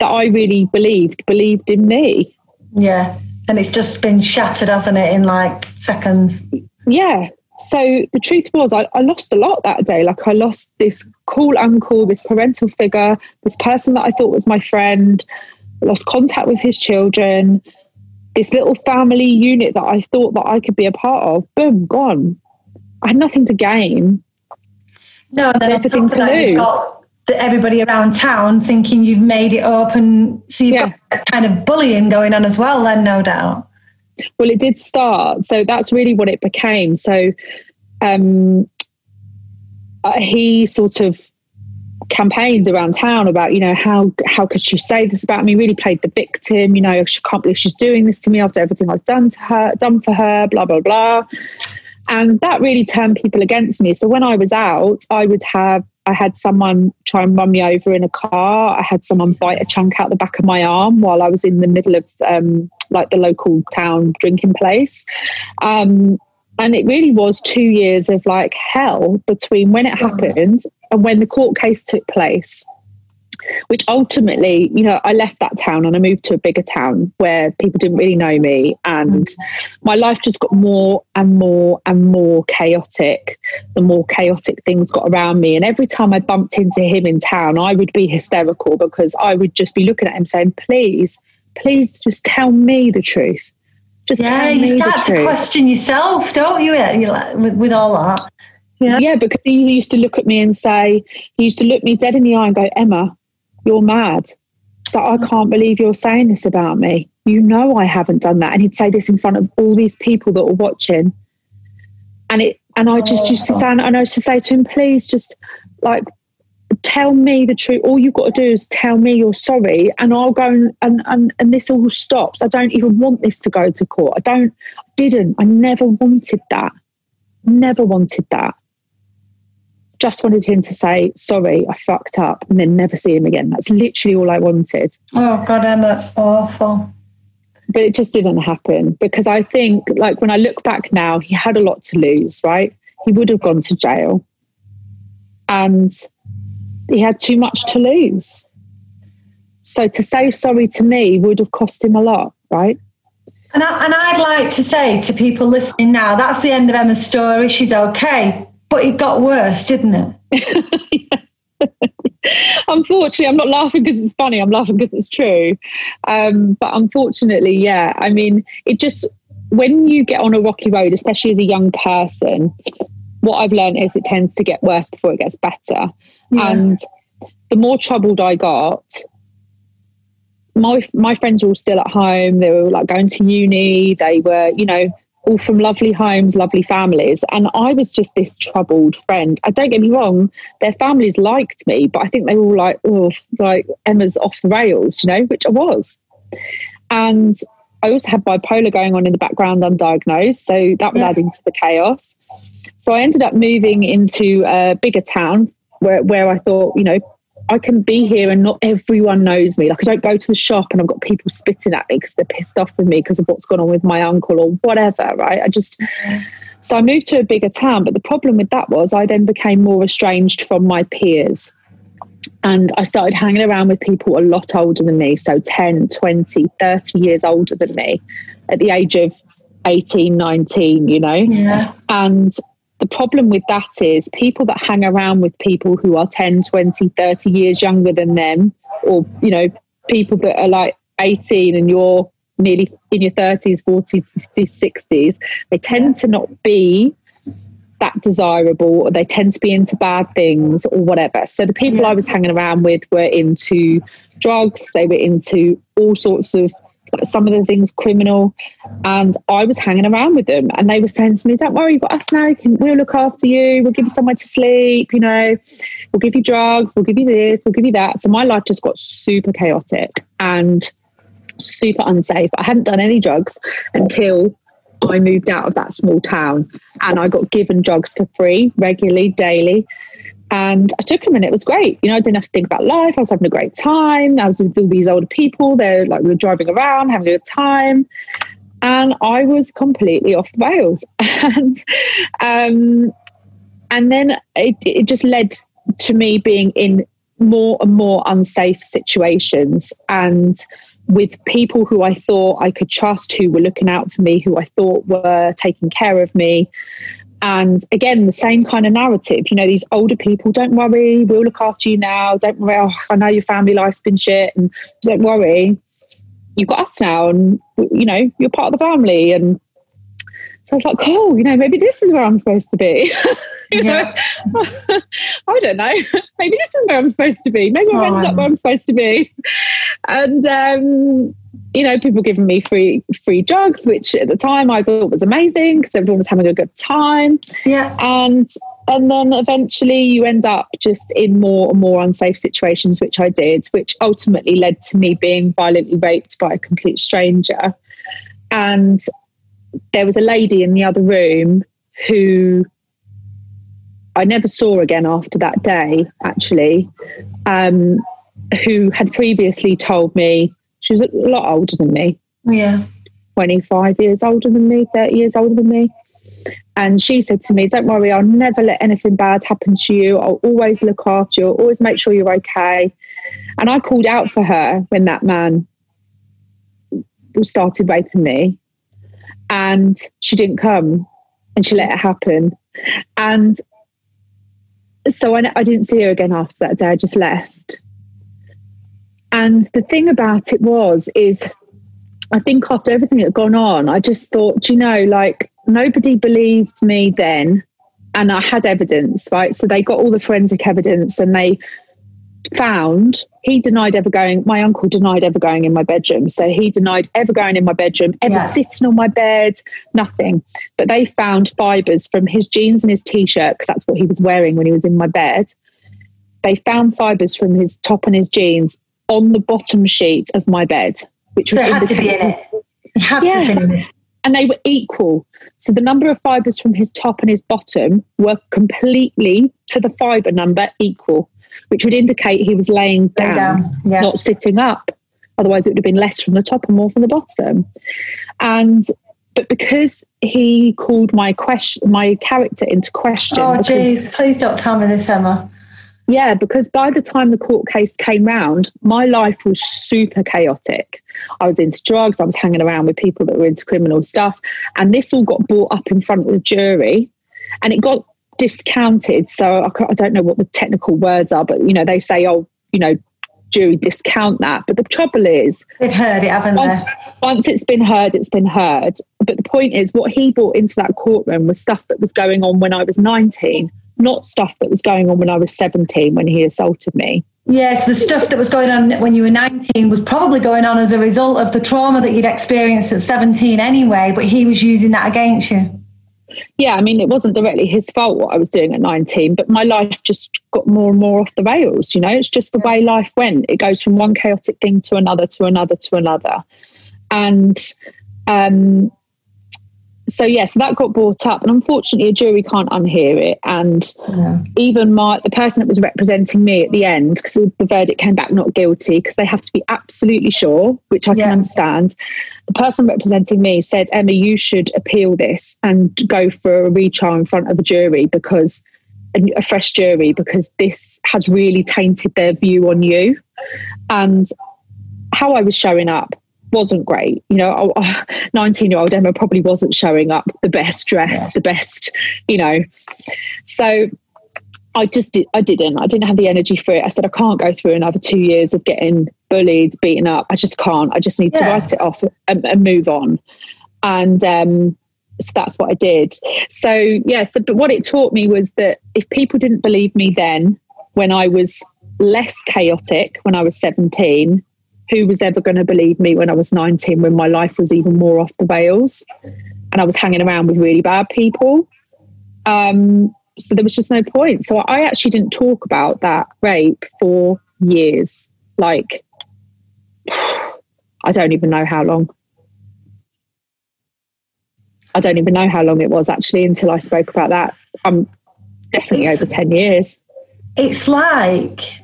[SPEAKER 4] that I really believed believed in me.
[SPEAKER 1] Yeah. And it's just been shattered, hasn't it, in like seconds?
[SPEAKER 4] Yeah. So the truth was, I, I lost a lot that day. Like I lost this cool uncle, this parental figure, this person that I thought was my friend. I lost contact with his children. This little family unit that I thought that I could be a part of, boom, gone. I had nothing to gain.
[SPEAKER 1] No, and then
[SPEAKER 4] Everything to
[SPEAKER 1] that, you've
[SPEAKER 4] lose.
[SPEAKER 1] got the, everybody around town thinking you've made it up, and so you've
[SPEAKER 4] Yeah.
[SPEAKER 1] got that kind of bullying going on as well. Then, no doubt.
[SPEAKER 4] Well, it did start. So that's really what it became. So um, uh, he sort of campaigned around town about, you know, how how could she say this about me? Really played the victim. You know, she can't believe she's doing this to me after everything I've done to her, done for her. Blah blah blah. And that really turned people against me. So when I was out, I would have I had someone try and run me over in a car. I had someone bite a chunk out the back of my arm while I was in the middle of um, like the local town drinking place. Um, and it really was two years of like hell between when it happened when the court case took place which ultimately you know i left that town and i moved to a bigger town where people didn't really know me. And mm-hmm. my life just got more and more and more chaotic. The more chaotic things got around me. And every time i bumped into him in town i would be hysterical because i would just be looking at him saying please please just tell me the truth. Just
[SPEAKER 1] Yeah,
[SPEAKER 4] tell
[SPEAKER 1] you start to question yourself, don't you? you like, with, with all that. Yeah.
[SPEAKER 4] Yeah, because he used to look at me and say, he used to look me dead in the eye and go, Emma, you're mad. That I mm. can't believe you're saying this about me. You know I haven't done that. And he'd say this in front of all these people that were watching. And it and I just used to oh. say and I used to say to him, please just like tell me the truth. All you've got to do is tell me you're sorry and I'll go and and, and, and this all stops. I don't even want this to go to court. I don't didn't. I never wanted that. Never wanted that just wanted him to say sorry i fucked up and then never see him again that's literally all i wanted
[SPEAKER 1] Oh God, Emma, that's awful.
[SPEAKER 4] but it just didn't happen because i think like when i look back now he had a lot to lose right he would have gone to jail and he had too much to lose so to say sorry to me would have cost him a lot right
[SPEAKER 1] And, I, and I'd like to say to people listening now, that's the end of Emma's story. She's okay. But it got worse, didn't it?
[SPEAKER 4] unfortunately i'm not laughing because it's funny i'm laughing because it's true um, but unfortunately yeah i mean it just when you get on a rocky road especially as a young person what i've learned is it tends to get worse before it gets better
[SPEAKER 1] Yeah.
[SPEAKER 4] and the more troubled i got my my friends were all still at home they were like going to uni they were you know all from lovely homes lovely families. And i was just this troubled friend. I don't get me wrong their families liked me but i think they were all like oh like emma's off the rails you know which i was. And i also had bipolar going on in the background undiagnosed so that was
[SPEAKER 1] Yeah.
[SPEAKER 4] adding to the chaos. So i ended up moving into a bigger town where, where i thought you know I can be here and not everyone knows me. Like I don't go to the shop and I've got people spitting at me because they're pissed off with me because of what's gone on with my uncle or whatever, right? I just so I moved to a bigger town, but the problem with that was I then became more estranged from my peers. And I started hanging around with people a lot older than me, so 10, 20, 30 years older than me at the age of 18, 19, you know?
[SPEAKER 1] Yeah.
[SPEAKER 4] And the problem with that is people that hang around with people who are 10, 20, 30 years younger than them, or, you know, people that are like 18 and you're nearly in your 30s, 40s, 50s, 60s, they tend to not be that desirable or they tend to be into bad things or whatever. So the people. I was hanging around with were into drugs, they were into all sorts of some of the things criminal and I was hanging around with them and they were saying to me, Don't worry, you've got us now, we'll look after you, we'll give you somewhere to sleep, you know, we'll give you drugs, we'll give you this, we'll give you that. So my life just got super chaotic and super unsafe. I hadn't done any drugs until I moved out of that small town and I got given drugs for free regularly, daily. And I took them and it was great. You know, I didn't have to think about life. I was having a great time. I was with all these older people. They're like, we were driving around, having a good time. And I was completely off the rails. and, um, and then it, it just led to me being in more and more unsafe situations and with people who I thought I could trust, who were looking out for me, who I thought were taking care of me. And again, the same kind of narrative. You know, these older people, don't worry, we'll look after you now. Don't worry, oh, I know your family life's been shit, and don't worry, you've got us now, and you know, you're part of the family. And so I was like, cool, you know, maybe this is where I'm supposed to be. yeah. I don't know. Maybe this is where I'm supposed to be. Maybe I've ended up where I'm supposed to be. And um, you know, people giving me free free drugs, which at the time I thought was amazing because everyone was having a good time.
[SPEAKER 1] Yeah.
[SPEAKER 4] And and then eventually you end up just in more and more unsafe situations, which I did, which ultimately led to me being violently raped by a complete stranger. And there was a lady in the other room who I never saw again after that day, actually, um, who had previously told me she was a lot older than me.
[SPEAKER 1] Yeah.
[SPEAKER 4] 25 years older than me, 30 years older than me. And she said to me, Don't worry, I'll never let anything bad happen to you. I'll always look after you, I'll always make sure you're okay. And I called out for her when that man started raping me. And she didn't come and she let it happen. And so I, I didn't see her again after that day. I just left. And the thing about it was, is I think after everything that had gone on, I just thought, you know, like nobody believed me then. And I had evidence, right? So they got all the forensic evidence and they found he denied ever going my uncle denied ever going in my bedroom so he denied ever going in my bedroom ever yeah. sitting on my bed nothing but they found fibers from his jeans and his t-shirt because that's what he was wearing when he was in my bed they found fibers from his top and his jeans on the bottom sheet of my bed which
[SPEAKER 1] so was it had to be in it, it had yeah. to be in it
[SPEAKER 4] and they were equal. So the number of fibers from his top and his bottom were completely to the fiber number equal which would indicate he was laying down, down. Yeah. not sitting up. Otherwise, it would have been less from the top and more from the bottom. And but because he called my question, my character into question.
[SPEAKER 1] Oh, jeez! Please don't tell me this, Emma.
[SPEAKER 4] Yeah, because by the time the court case came round, my life was super chaotic. I was into drugs, I was hanging around with people that were into criminal stuff. And this all got brought up in front of the jury. And it got discounted. So I, I don't know what the technical words are, but you know they say, oh, you know, jury discount that. But the trouble is,
[SPEAKER 1] they've heard it, haven't
[SPEAKER 4] once,
[SPEAKER 1] they?
[SPEAKER 4] Once it's been heard, it's been heard. But the point is, what he brought into that courtroom was stuff that was going on when I was 19, not stuff that was going on when I was 17 when he assaulted me.
[SPEAKER 1] Yes, the stuff that was going on when you were 19 was probably going on as a result of the trauma that you'd experienced at 17 anyway, but he was using that against you
[SPEAKER 4] yeah, I mean, it wasn't directly his fault what I was doing at 19, but my life just got more and more off the rails. You know, it's just the way life went. It goes from one chaotic thing to another, to another, to another. And um, so yes, yeah, so that got brought up, and unfortunately, a jury can't unhear it. And yeah. even my the person that was representing me at the end, because the verdict came back not guilty, because they have to be absolutely sure, which I yeah. can understand. The person representing me said, "Emma, you should appeal this and go for a retrial in front of a jury because." A, fresh jury because this has really tainted their view on you and how I was showing up wasn't great. You know, 19 year old Emma probably wasn't showing up the best dress, yeah. the best, you know. So I just did, I didn't. I didn't have the energy for it. I said, I can't go through another two years of getting bullied, beaten up. I just can't. I just need yeah. to write it off and, and move on. And um, so that's what I did. So, yes, yeah, so, but what it taught me was that if people didn't believe me then, when I was less chaotic, when I was 17, who was ever going to believe me when I was 19 when my life was even more off the rails and I was hanging around with really bad people. Um, so there was just no point. So I actually didn't talk about that rape for years. Like, I don't even know how long. I don't even know how long it was actually until I spoke about that. I'm definitely
[SPEAKER 1] It's-
[SPEAKER 4] over 10 years.
[SPEAKER 1] It's like,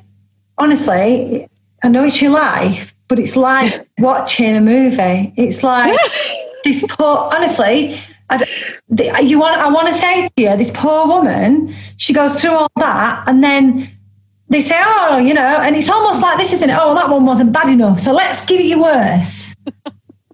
[SPEAKER 1] honestly, I know it's your life, but it's like watching a movie. It's like this poor, honestly, I, you want, I want to say to you, this poor woman, she goes through all that and then they say, oh, you know, and it's almost like this, isn't it? Oh, that one wasn't bad enough. So let's give it you worse.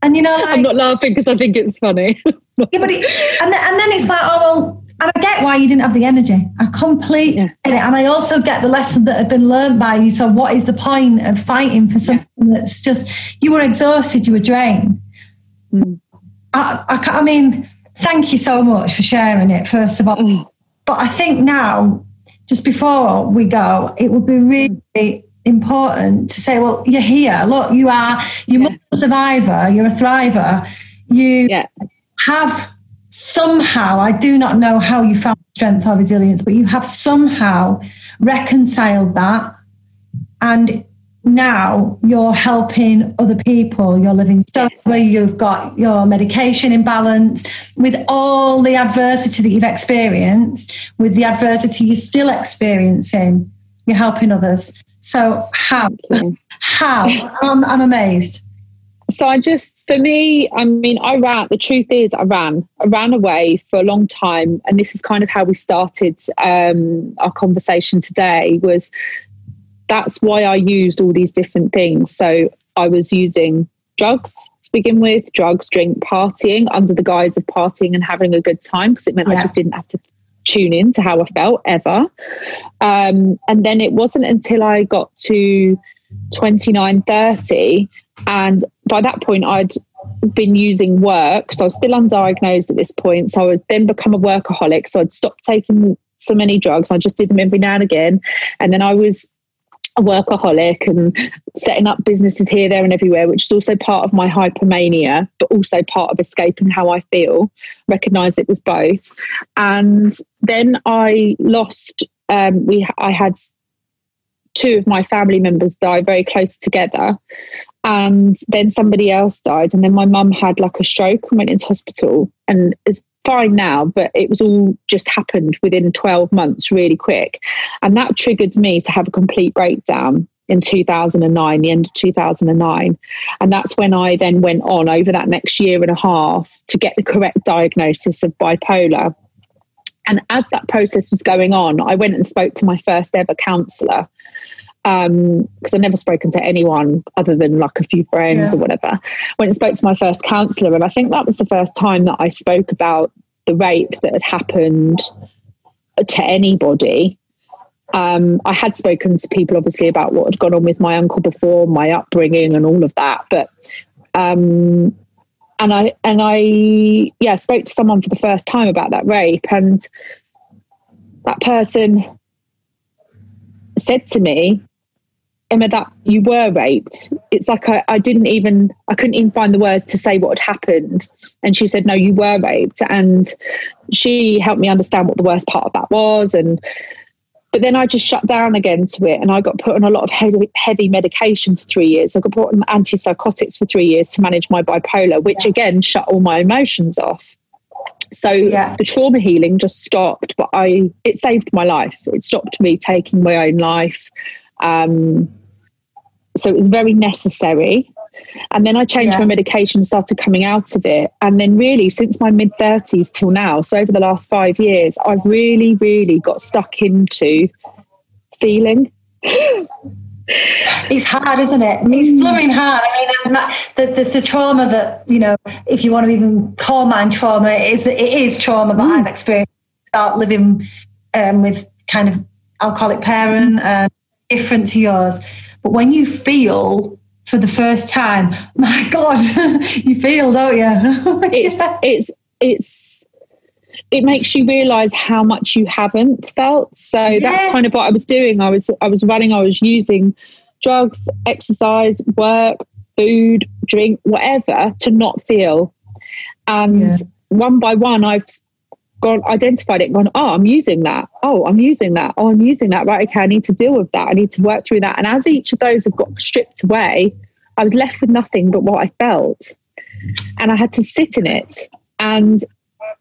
[SPEAKER 1] And you know, like,
[SPEAKER 4] I'm not laughing because I think it's funny.
[SPEAKER 1] yeah, but it, and, then, and then it's like, oh, well, and I get why you didn't have the energy. I completely
[SPEAKER 4] Yeah.
[SPEAKER 1] get it. And I also get the lesson that had been learned by you. So, what is the point of fighting for something that's just, you were exhausted, you were drained?
[SPEAKER 4] Mm.
[SPEAKER 1] I, I, I mean, thank you so much for sharing it, first of all.
[SPEAKER 4] Mm.
[SPEAKER 1] But I think now, just before we go, it would be really important to say, well, you're here. Look, you are, you're
[SPEAKER 4] Yeah.
[SPEAKER 1] a survivor, you're a thriver. You
[SPEAKER 4] yeah.
[SPEAKER 1] have somehow, I do not know how you found strength or resilience, but you have somehow reconciled that. And now you're helping other people. You're living so where you've got your medication in balance with all the adversity that you've experienced, with the adversity you're still experiencing, you're helping others. So how? How? I'm, I'm amazed.
[SPEAKER 4] So I just, for me, I mean, I ran, the truth is, I ran, I ran away for a long time. And this is kind of how we started um, our conversation today was that's why I used all these different things. So I was using drugs to begin with, drugs, drink, partying under the guise of partying and having a good time because it meant I just didn't have to tune in to how I felt ever. Um, and then it wasn't until I got to 29, 30, and by that point, I'd been using work. So I was still undiagnosed at this point. So I would then become a workaholic. So I'd stopped taking so many drugs. I just did them every now and again. And then I was a workaholic and setting up businesses here, there, and everywhere, which is also part of my hypermania, but also part of escaping how I feel. Recognized it was both. And then I lost, um, we I had two of my family members die very close together and then somebody else died and then my mum had like a stroke and went into hospital and is fine now but it was all just happened within 12 months really quick and that triggered me to have a complete breakdown in 2009 the end of 2009 and that's when i then went on over that next year and a half to get the correct diagnosis of bipolar and as that process was going on i went and spoke to my first ever counsellor because I'd never spoken to anyone other than like a few friends
[SPEAKER 1] Yeah.
[SPEAKER 4] or whatever. Went and spoke to my first counsellor, and I think that was the first time that I spoke about the rape that had happened to anybody. Um, I had spoken to people obviously about what had gone on with my uncle before, my upbringing, and all of that, but um, and I and I yeah spoke to someone for the first time about that rape, and that person said to me, Emma, that you were raped. It's like I, I didn't even, I couldn't even find the words to say what had happened. And she said, No, you were raped. And she helped me understand what the worst part of that was. And, but then I just shut down again to it and I got put on a lot of heavy, heavy medication for three years. I got put on antipsychotics for three years to manage my bipolar, which again shut all my emotions off. So
[SPEAKER 1] Yeah.
[SPEAKER 4] the trauma healing just stopped, but I it saved my life. It stopped me taking my own life. Um, so it was very necessary. And then I changed
[SPEAKER 1] Yeah.
[SPEAKER 4] my medication, started coming out of it. And then, really, since my mid 30s till now, so over the last five years, I've really, really got stuck into feeling.
[SPEAKER 1] It's hard, isn't it? It's blooming hard. I mean, the, the, the trauma that, you know, if you want to even call mine trauma, it is, it is trauma that I've experienced. Start living um, with kind of alcoholic parent, uh, different to yours. But when you feel for the first time, my God, you feel, don't you?
[SPEAKER 4] It's, it's, it's, it makes you realize how much you haven't felt. So
[SPEAKER 1] Yeah.
[SPEAKER 4] that's kind of what I was doing. I was, I was running, I was using drugs, exercise, work, food, drink, whatever to not feel. And
[SPEAKER 1] Yeah.
[SPEAKER 4] one by one, I've gone identified it, gone, oh, I'm using that. Oh, I'm using that. Oh, I'm using that. Right. Okay. I need to deal with that. I need to work through that. And as each of those have got stripped away, I was left with nothing but what I felt. And I had to sit in it. And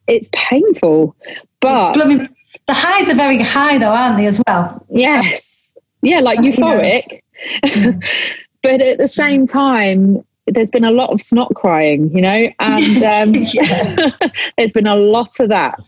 [SPEAKER 4] it's painful. But
[SPEAKER 1] I mean, the highs are very high though, aren't they, as well?
[SPEAKER 4] Yes. Yeah, like euphoric. but at the same time, there's been a lot of snot crying, you know, and um, there's been a lot of that,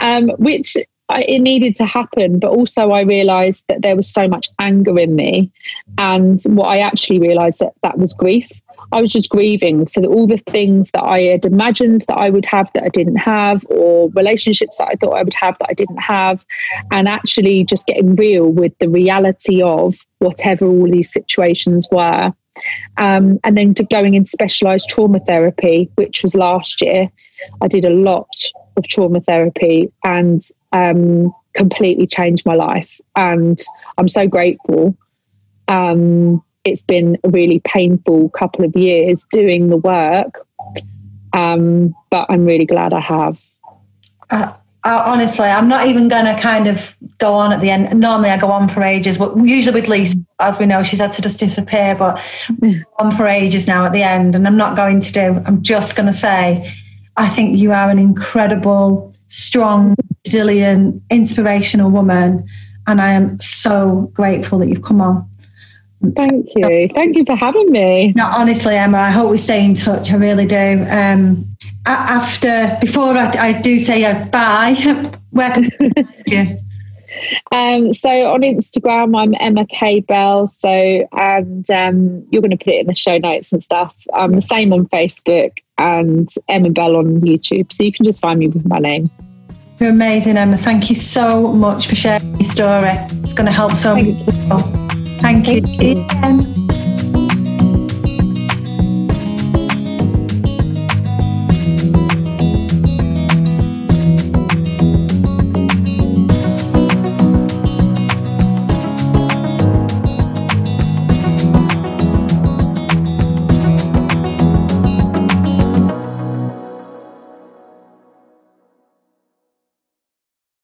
[SPEAKER 4] um, which I, it needed to happen. But also, I realised that there was so much anger in me, and what I actually realised that that was grief. I was just grieving for all the things that I had imagined that I would have that I didn't have, or relationships that I thought I would have that I didn't have, and actually just getting real with the reality of whatever all these situations were. Um, and then to going into specialised trauma therapy, which was last year. I did a lot of trauma therapy and um, completely changed my life. And I'm so grateful. Um, it's been a really painful couple of years doing the work, um, but I'm really glad I have.
[SPEAKER 1] Uh, uh, honestly, I'm not even going to kind of go on at the end. Normally, I go on for ages, but usually with Lisa, as we know, she's had to just disappear. But mm. on for ages now at the end, and I'm not going to do. I'm just going to say, I think you are an incredible, strong, resilient, inspirational woman, and I am so grateful that you've come on.
[SPEAKER 4] Thank you. Thank you for having me.
[SPEAKER 1] No, honestly, Emma, I hope we stay in touch. I really do. Um, after, before I, I do say bye, where can you?
[SPEAKER 4] Um, so on Instagram, I'm Emma K Belle. So and um, you're going to put it in the show notes and stuff. I'm the same on Facebook and Emma Belle on YouTube. So you can just find me with my name.
[SPEAKER 1] You're amazing, Emma. Thank you so much for sharing your story. It's going to help so many people. Thank you. Thank you.